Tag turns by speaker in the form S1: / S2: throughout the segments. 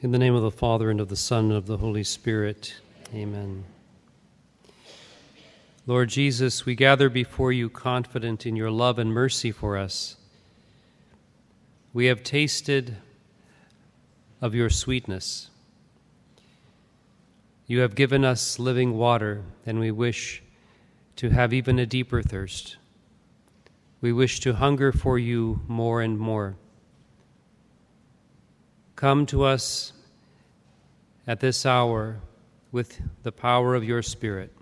S1: In the name of the Father, and of the Son, and of the Holy Spirit. Amen. Lord Jesus, we gather before you confident in your love and mercy for us. We have tasted of your sweetness. You have given us living water, and we wish to have even a deeper thirst. We wish to hunger for you more and more. Come to us at this hour with the power of your Spirit,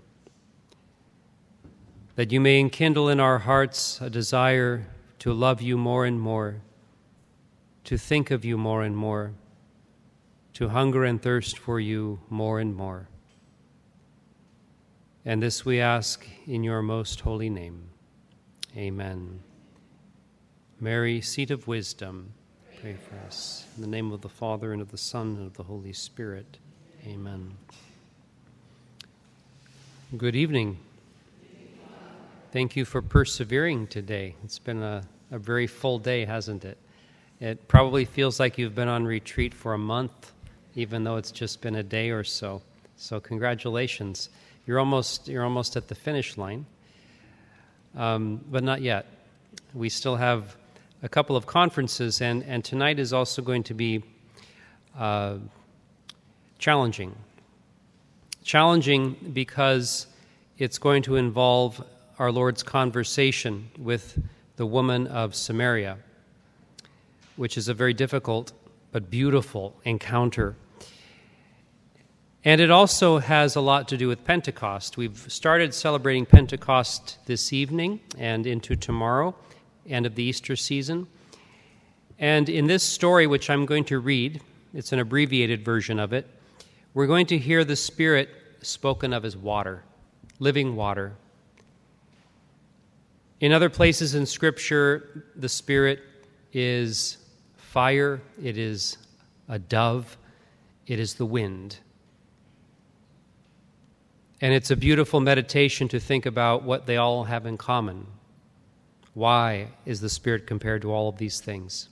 S1: that you may enkindle in our hearts a desire to love you more and more, to think of you more and more, to hunger and thirst for you more and more. And this we ask in your most holy name. Amen. Mary, seat of wisdom, Pray for us. In the name of the Father, and of the Son, and of the Holy Spirit. Amen. Good evening. Thank you for persevering today. It's been a, a very full day, hasn't it? It probably feels like you've been on retreat for a month, even though it's just been a day or so. So, congratulations. You're almost, you're almost at the finish line, um, but not yet. We still have a couple of conferences, and, and tonight is also going to be uh, challenging. Challenging because it's going to involve our Lord's conversation with the woman of Samaria, which is a very difficult but beautiful encounter. And it also has a lot to do with Pentecost. We've started celebrating Pentecost this evening and into tomorrow end of the Easter season. And in this story, which I'm going to read, it's an abbreviated version of it, we're going to hear the Spirit spoken of as water, living water. In other places in Scripture, the Spirit is fire, it is a dove, it is the wind. And it's a beautiful meditation to think about what they all have in common. Why is the Spirit compared to all of these things?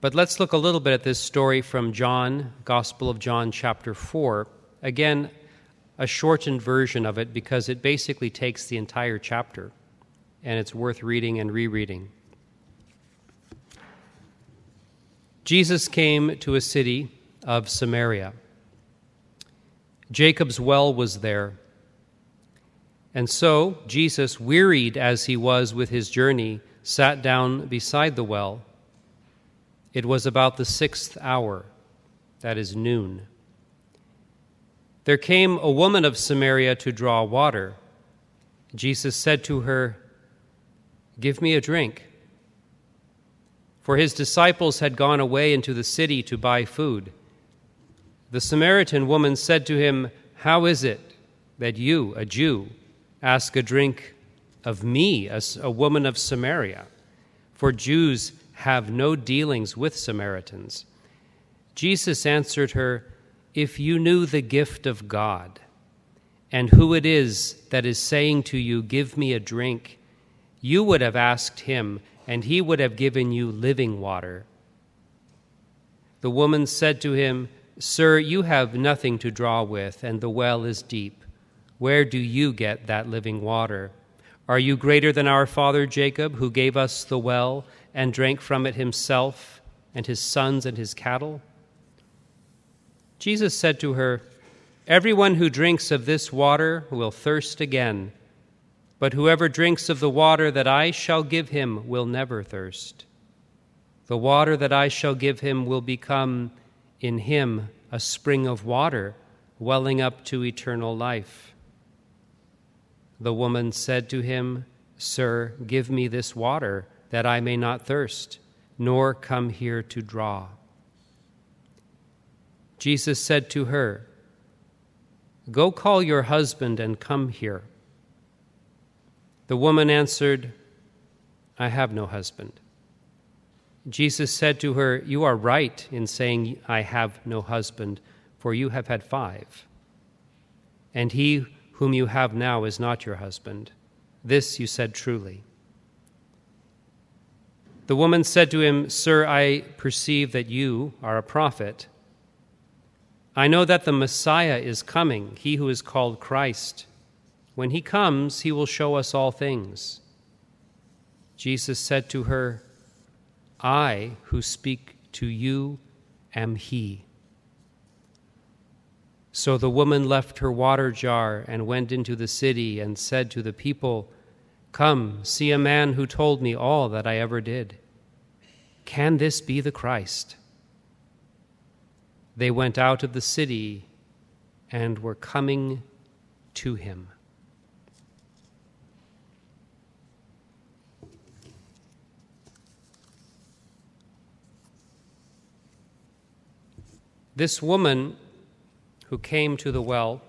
S1: But let's look a little bit at this story from John, Gospel of John, chapter 4. Again, a shortened version of it because it basically takes the entire chapter and it's worth reading and rereading. Jesus came to a city of Samaria. Jacob's well was there and so Jesus, wearied as he was with his journey, sat down beside the well. It was about the sixth hour, that is noon. There came a woman of Samaria to draw water. Jesus said to her, Give me a drink. For his disciples had gone away into the city to buy food. The Samaritan woman said to him, How is it that you, a Jew, ask a drink of me, as a woman of Samaria, for Jews have no dealings with Samaritans. Jesus answered her, If you knew the gift of God, and who it is that is saying to you, Give me a drink, you would have asked him, and he would have given you living water. The woman said to him, Sir, you have nothing to draw with, and the well is deep. Where do you get that living water? Are you greater than our father Jacob, who gave us the well and drank from it himself and his sons and his cattle? Jesus said to her, Everyone who drinks of this water will thirst again, but whoever drinks of the water that I shall give him will never thirst. The water that I shall give him will become in him a spring of water welling up to eternal life. The woman said to him, Sir, give me this water, that I may not thirst, nor come here to draw. Jesus said to her, Go call your husband and come here. The woman answered, I have no husband. Jesus said to her, You are right in saying, I have no husband, for you have had five. And he whom you have now is not your husband. This you said truly. The woman said to him, Sir, I perceive that you are a prophet. I know that the Messiah is coming, he who is called Christ. When he comes, he will show us all things. Jesus said to her, I who speak to you am he. So the woman left her water jar and went into the city and said to the people, Come, see a man who told me all that I ever did. Can this be the Christ? They went out of the city and were coming to him. This woman who came to the well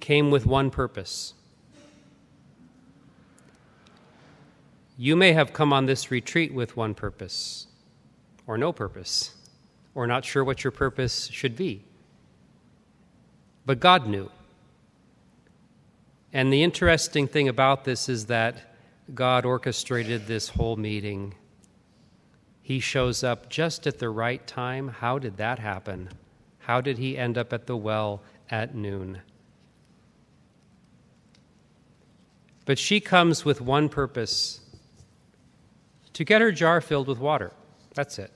S1: came with one purpose You may have come on this retreat with one purpose, or no purpose, or not sure what your purpose should be. But God knew. And the interesting thing about this is that God orchestrated this whole meeting. He shows up just at the right time. How did that happen? How did he end up at the well at noon? But she comes with one purpose to get her jar filled with water. That's it.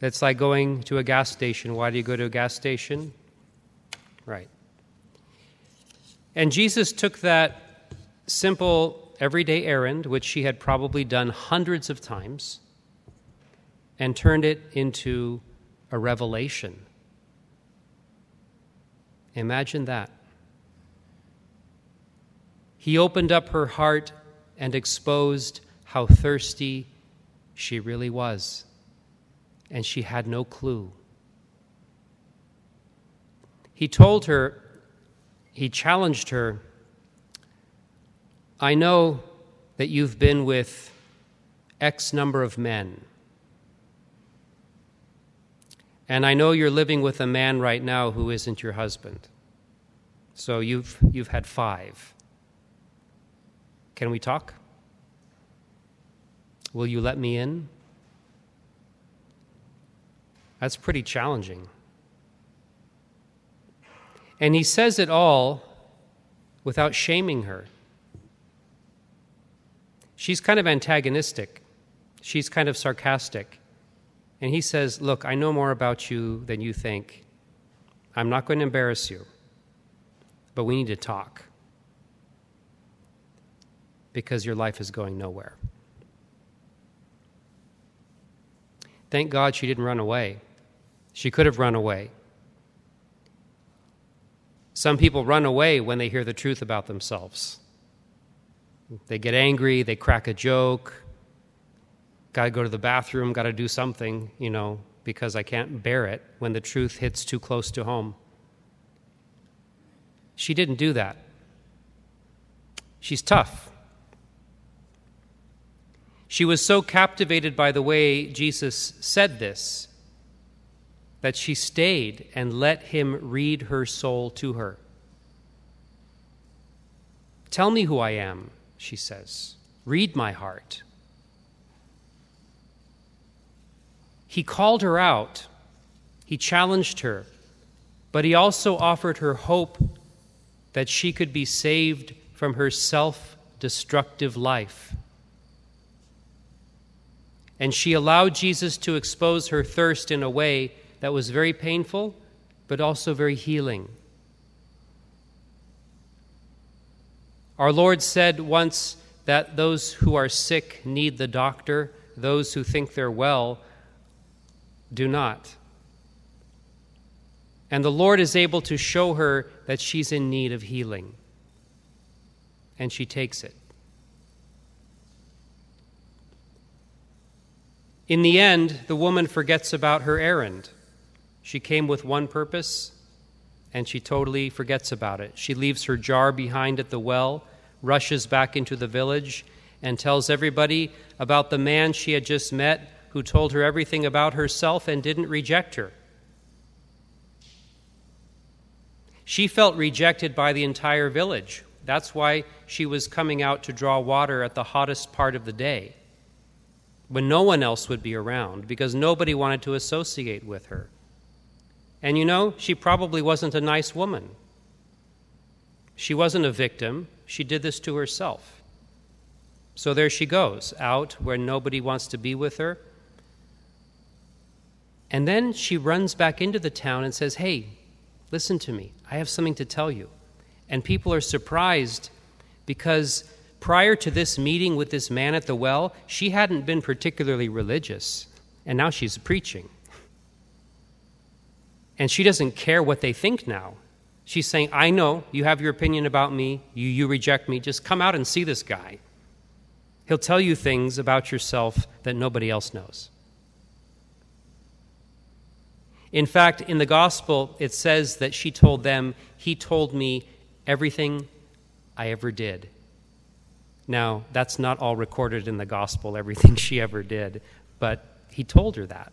S1: It's like going to a gas station. Why do you go to a gas station? Right. And Jesus took that simple, everyday errand, which she had probably done hundreds of times, and turned it into a revelation. Imagine that. He opened up her heart and exposed how thirsty she really was, and she had no clue. He told her, he challenged her, I know that you've been with X number of men. And I know you're living with a man right now who isn't your husband. So you've, you've had five. Can we talk? Will you let me in? That's pretty challenging. And he says it all without shaming her. She's kind of antagonistic, she's kind of sarcastic. And he says, Look, I know more about you than you think. I'm not going to embarrass you, but we need to talk because your life is going nowhere. Thank God she didn't run away. She could have run away. Some people run away when they hear the truth about themselves. They get angry, they crack a joke, got to go to the bathroom, got to do something, you know, because I can't bear it when the truth hits too close to home. She didn't do that. She's tough. She was so captivated by the way Jesus said this that she stayed and let him read her soul to her. Tell me who I am, she says. Read my heart. He called her out, he challenged her, but he also offered her hope that she could be saved from her self destructive life. And she allowed Jesus to expose her thirst in a way that was very painful, but also very healing. Our Lord said once that those who are sick need the doctor, those who think they're well do not. And the Lord is able to show her that she's in need of healing. And she takes it. In the end, the woman forgets about her errand. She came with one purpose, and she totally forgets about it. She leaves her jar behind at the well, rushes back into the village, and tells everybody about the man she had just met who told her everything about herself and didn't reject her. She felt rejected by the entire village. That's why she was coming out to draw water at the hottest part of the day when no one else would be around because nobody wanted to associate with her. And you know, she probably wasn't a nice woman. She wasn't a victim, she did this to herself. So there she goes, out where nobody wants to be with her. And then she runs back into the town and says, Hey, listen to me. I have something to tell you. And people are surprised because prior to this meeting with this man at the well, she hadn't been particularly religious. And now she's preaching. And she doesn't care what they think now. She's saying, I know you have your opinion about me, you, you reject me, just come out and see this guy. He'll tell you things about yourself that nobody else knows. In fact, in the gospel, it says that she told them, He told me everything I ever did. Now, that's not all recorded in the gospel, everything she ever did, but he told her that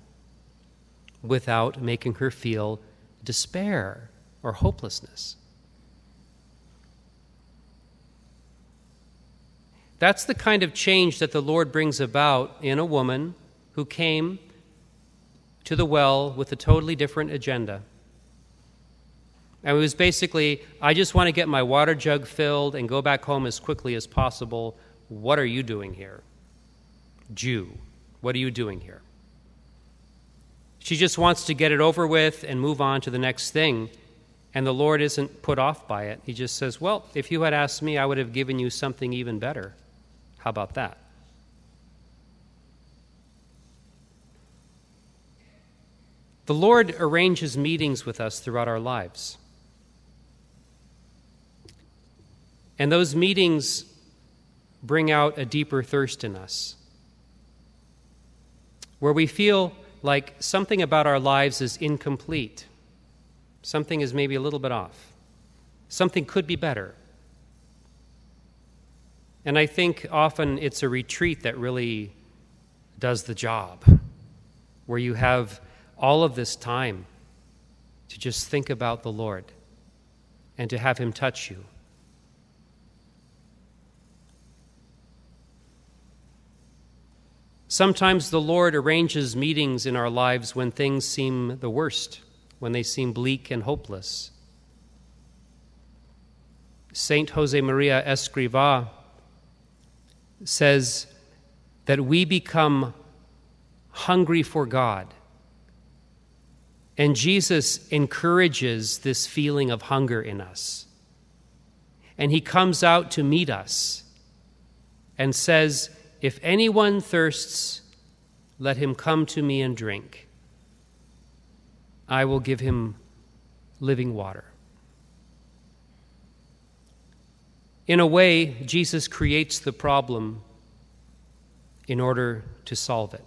S1: without making her feel despair or hopelessness. That's the kind of change that the Lord brings about in a woman who came to the well with a totally different agenda. And it was basically, I just want to get my water jug filled and go back home as quickly as possible. What are you doing here? Jew, what are you doing here? She just wants to get it over with and move on to the next thing. And the Lord isn't put off by it. He just says, Well, if you had asked me, I would have given you something even better. How about that? The Lord arranges meetings with us throughout our lives. And those meetings bring out a deeper thirst in us, where we feel like something about our lives is incomplete, something is maybe a little bit off, something could be better. And I think often it's a retreat that really does the job, where you have all of this time to just think about the Lord and to have Him touch you. Sometimes the Lord arranges meetings in our lives when things seem the worst, when they seem bleak and hopeless. Saint Josemaria Escrivá says that we become hungry for God and Jesus encourages this feeling of hunger in us. And he comes out to meet us and says, If anyone thirsts, let him come to me and drink. I will give him living water. In a way, Jesus creates the problem in order to solve it.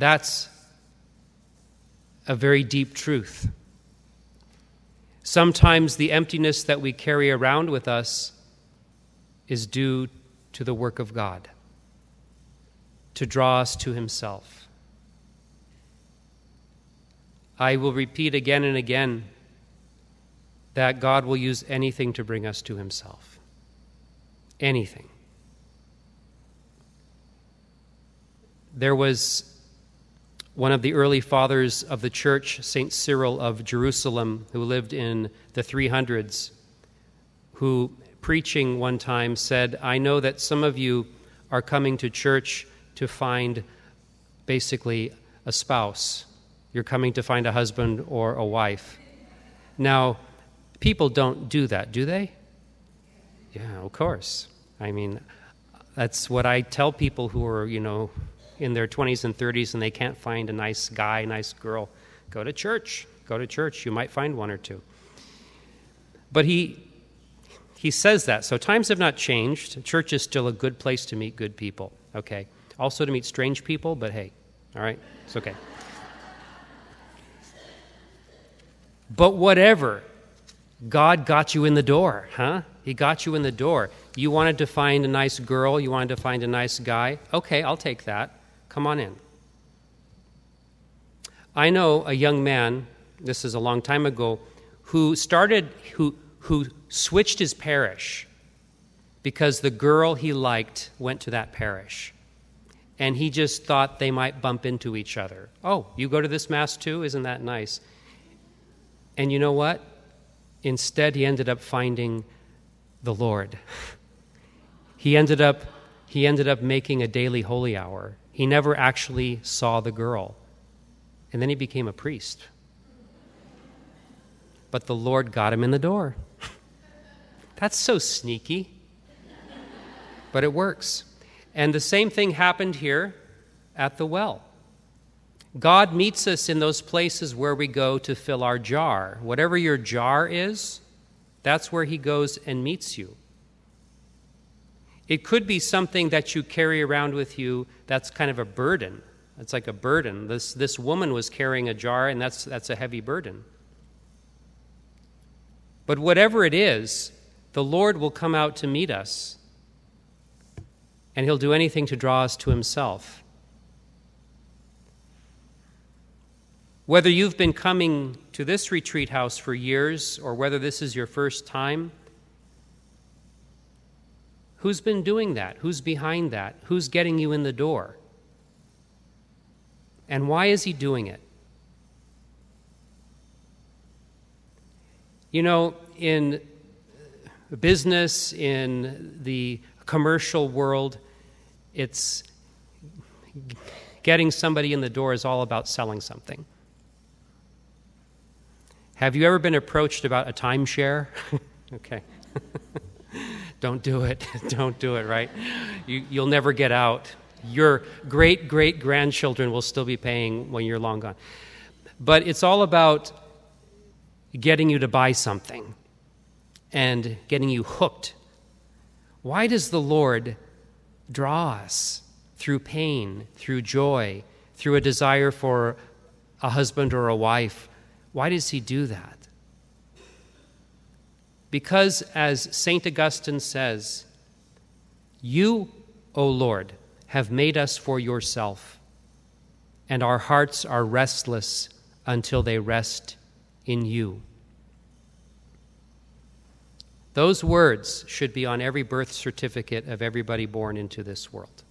S1: That's a very deep truth. Sometimes the emptiness that we carry around with us is due to the work of God to draw us to Himself. I will repeat again and again that God will use anything to bring us to Himself. Anything. There was one of the early fathers of the church, St. Cyril of Jerusalem, who lived in the 300s, who, preaching one time, said, I know that some of you are coming to church to find basically a spouse. You're coming to find a husband or a wife. Now, people don't do that, do they? Yeah, of course. I mean, that's what I tell people who are, you know, in their 20s and 30s and they can't find a nice guy, nice girl, go to church. Go to church. You might find one or two. But he, he says that. So times have not changed. Church is still a good place to meet good people, okay? Also to meet strange people, but hey, all right? It's okay. But whatever, God got you in the door, huh? He got you in the door. You wanted to find a nice girl, you wanted to find a nice guy. Okay, I'll take that. Come on in. I know a young man, this is a long time ago, who started, who, who switched his parish because the girl he liked went to that parish. And he just thought they might bump into each other. Oh, you go to this Mass too? Isn't that nice? And you know what? Instead, he ended up finding the Lord. He ended up, he ended up making a daily holy hour. He never actually saw the girl. And then he became a priest. But the Lord got him in the door. That's so sneaky. But it works. And the same thing happened here at the well. God meets us in those places where we go to fill our jar. Whatever your jar is, that's where He goes and meets you. It could be something that you carry around with you that's kind of a burden. It's like a burden. This, this woman was carrying a jar, and that's, that's a heavy burden. But whatever it is, the Lord will come out to meet us, and He'll do anything to draw us to Himself. Whether you've been coming to this retreat house for years or whether this is your first time, who's been doing that? Who's behind that? Who's getting you in the door? And why is he doing it? You know, in business, in the commercial world, it's getting somebody in the door is all about selling something. Have you ever been approached about a timeshare? okay. Don't do it. Don't do it, right? You, you'll never get out. Your great great grandchildren will still be paying when you're long gone. But it's all about getting you to buy something and getting you hooked. Why does the Lord draw us through pain, through joy, through a desire for a husband or a wife, why does he do that? Because, as St. Augustine says, you, O Lord, have made us for yourself, and our hearts are restless until they rest in you. Those words should be on every birth certificate of everybody born into this world.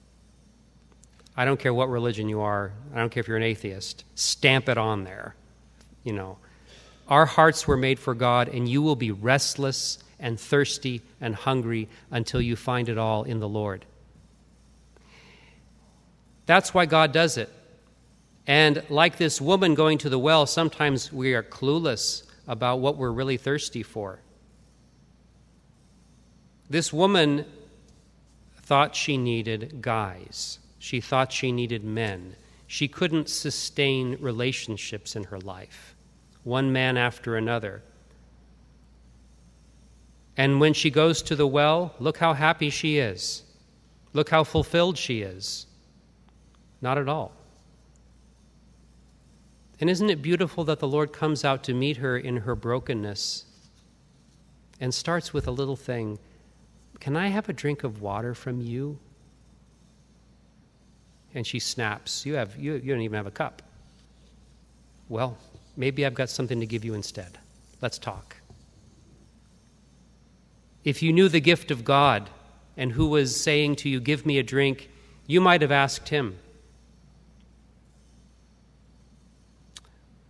S1: I don't care what religion you are, I don't care if you're an atheist, stamp it on there you know. Our hearts were made for God, and you will be restless and thirsty and hungry until you find it all in the Lord. That's why God does it. And like this woman going to the well, sometimes we are clueless about what we're really thirsty for. This woman thought she needed guys, she thought she needed men. She couldn't sustain relationships in her life, one man after another. And when she goes to the well, look how happy she is. Look how fulfilled she is. Not at all. And isn't it beautiful that the Lord comes out to meet her in her brokenness and starts with a little thing Can I have a drink of water from you? and she snaps. You, have, you, you don't even have a cup. Well, maybe I've got something to give you instead. Let's talk. If you knew the gift of God and who was saying to you, Give me a drink, you might have asked him.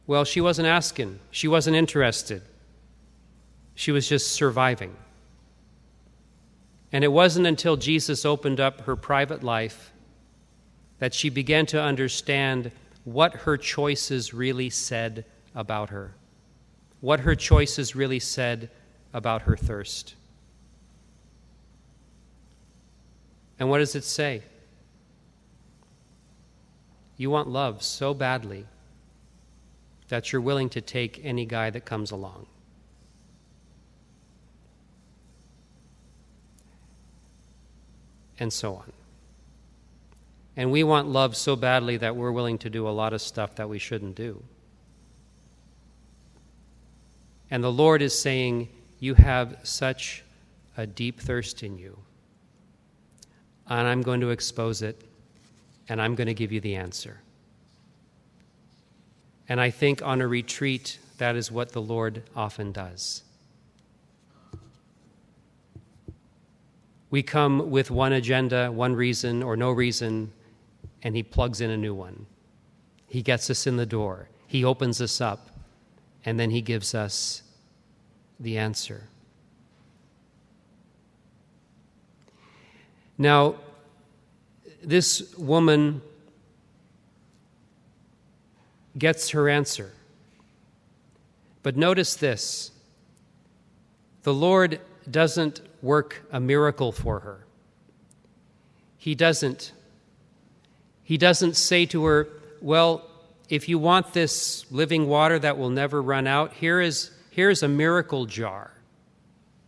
S1: Well, she wasn't asking, she wasn't interested. She was just surviving. And it wasn't until Jesus opened up her private life that she began to understand what her choices really said about her, what her choices really said about her thirst. And what does it say? You want love so badly that you're willing to take any guy that comes along. And so on. And we want love so badly that we're willing to do a lot of stuff that we shouldn't do. And the Lord is saying, You have such a deep thirst in you. And I'm going to expose it, and I'm going to give you the answer. And I think on a retreat that is what the Lord often does. We come with one agenda, one reason, or no reason, and He plugs in a new one. He gets us in the door, He opens us up, and then He gives us the answer. Now, this woman gets her answer. But notice this the Lord doesn't work a miracle for her. He doesn't. He doesn't say to her, Well, if you want this living water that will never run out, here is, here is a miracle jar.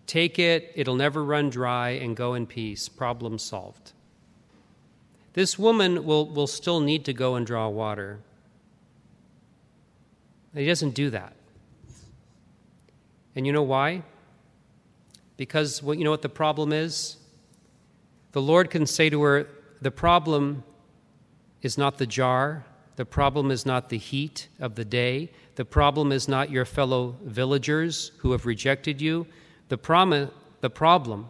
S1: Take it, it'll never run dry, and go in peace. Problem solved. This woman will, will still need to go and draw water. He doesn't do that. And you know why? Because well, you know what the problem is? The Lord can say to her, The problem is not the jar, the problem is not the heat of the day, the problem is not your fellow villagers who have rejected you. The, prom- the problem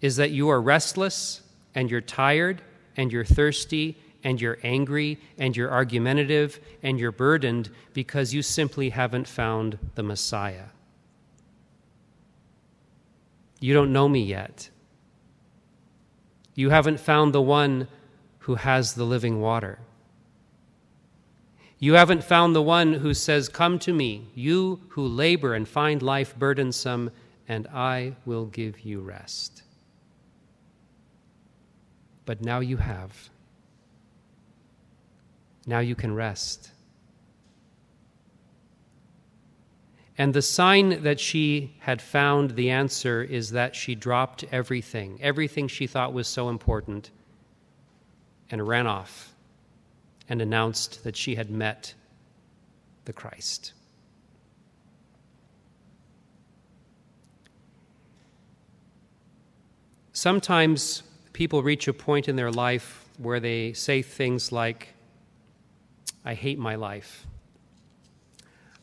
S1: is that you are restless and you're tired and you're thirsty and you're angry and you're argumentative and you're burdened because you simply haven't found the Messiah. You don't know me yet. You haven't found the one who has the living water. You haven't found the one who says, Come to me, you who labor and find life burdensome, and I will give you rest. But now you have. Now you can rest. And the sign that she had found the answer is that she dropped everything, everything she thought was so important, and ran off and announced that she had met the Christ. Sometimes people reach a point in their life where they say things like, I hate my life.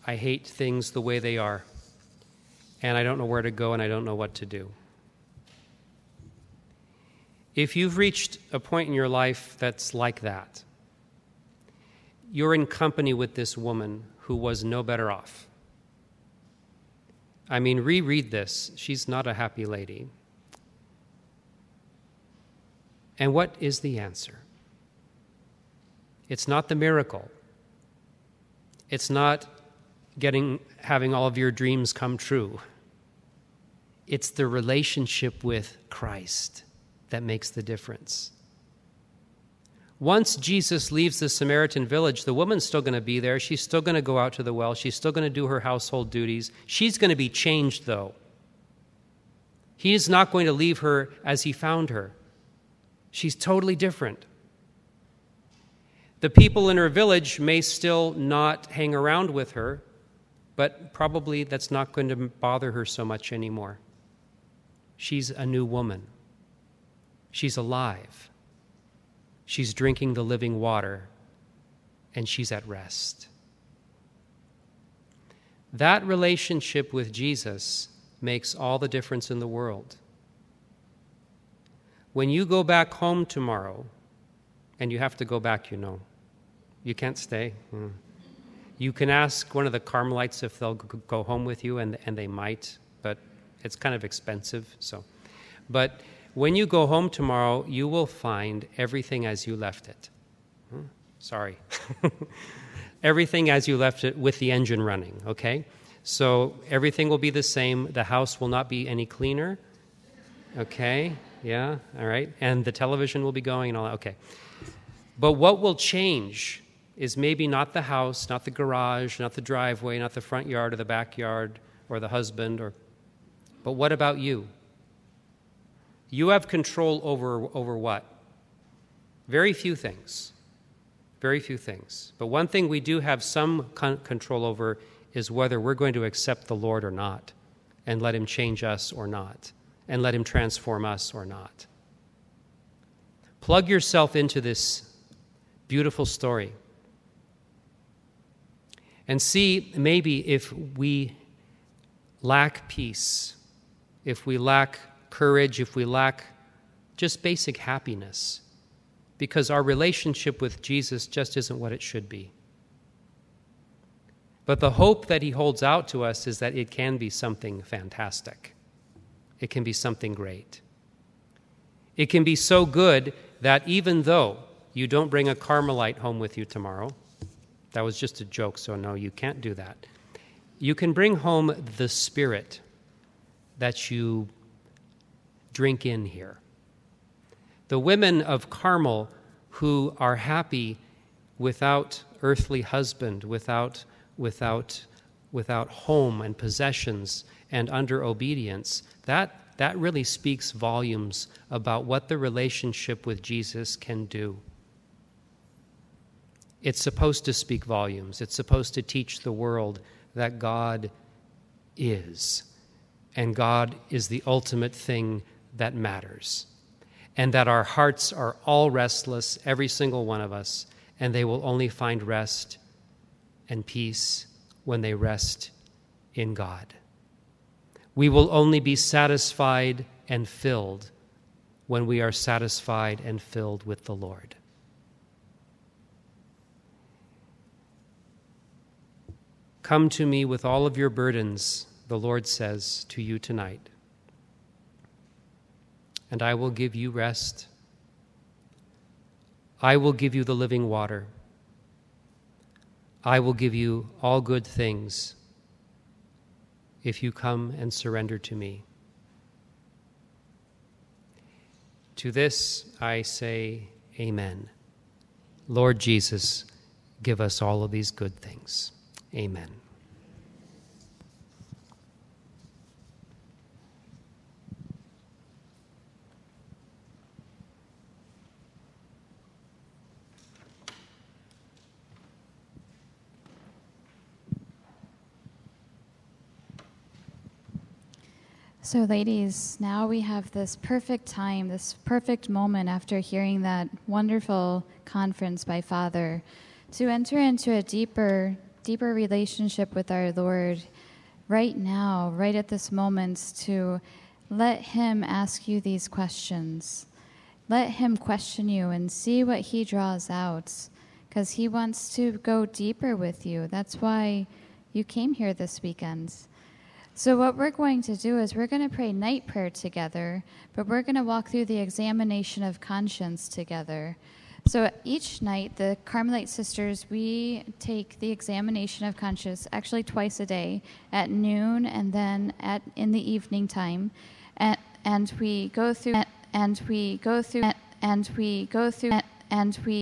S1: I hate things the way they are. And I don't know where to go and I don't know what to do. If you've reached a point in your life that's like that, you're in company with this woman who was no better off. I mean, reread this. She's not a happy lady. And what is the answer? It's not the miracle. It's not getting having all of your dreams come true. It's the relationship with Christ that makes the difference. Once Jesus leaves the Samaritan village, the woman's still going to be there. She's still going to go out to the well. She's still going to do her household duties. She's going to be changed, though. He is not going to leave her as he found her. She's totally different. The people in her village may still not hang around with her, but probably that's not going to bother her so much anymore. She's a new woman. She's alive. She's drinking the living water, and she's at rest. That relationship with Jesus makes all the difference in the world. When you go back home tomorrow, and you have to go back, you know, you can't stay. Hmm. You can ask one of the Carmelites if they'll go home with you, and, and they might, but it's kind of expensive. So, but when you go home tomorrow, you will find everything as you left it. Hmm. Sorry. everything as you left it with the engine running, okay? So everything will be the same. The house will not be any cleaner. Okay? Yeah? All right. And the television will be going and all that. Okay. But what will change is maybe not the house, not the garage, not the driveway, not the front yard or the backyard or the husband or but what about you? You have control over over what? Very few things. Very few things. But one thing we do have some con- control over is whether we're going to accept the Lord or not and let him change us or not and let him transform us or not. Plug yourself into this beautiful story and see maybe if we lack peace, if we lack courage, if we lack just basic happiness, because our relationship with Jesus just isn't what it should be. But the hope that he holds out to us is that it can be something fantastic. It can be something great. It can be so good that even though you don't bring a Carmelite home with you tomorrow, that was just a joke, so no, you can't do that. You can bring home the Spirit that you drink in here. The women of Carmel who are happy without earthly husband, without, without, without home and possessions, and under obedience, that, that really speaks volumes about what the relationship with Jesus can do. It's supposed to speak volumes. It's supposed to teach the world that God is. And God is the ultimate thing that matters. And that our hearts are all restless, every single one of us, and they will only find rest and peace when they rest in God. We will only be satisfied and filled when we are satisfied and filled with the Lord. Come to me with all of your burdens, the Lord says to you tonight, and I will give you rest. I will give you the living water. I will give you all good things if you come and surrender to me. To this I say, Amen. Lord Jesus, give us all of these good things. Amen.
S2: So, ladies, now we have this perfect time, this perfect moment after hearing that wonderful conference by Father to enter into a deeper deeper relationship with our Lord right now, right at this moment, to let Him ask you these questions. Let Him question you and see what He draws out, because He wants to go deeper with you. That's why you came here this weekend. So, what we're going to do is we're going to pray night prayer together, but we're going to walk through the examination of conscience together. So each night, the Carmelite sisters, we take the examination of conscience actually twice a day at noon and then at in the evening time, and, and we go through and we go through and we go through and we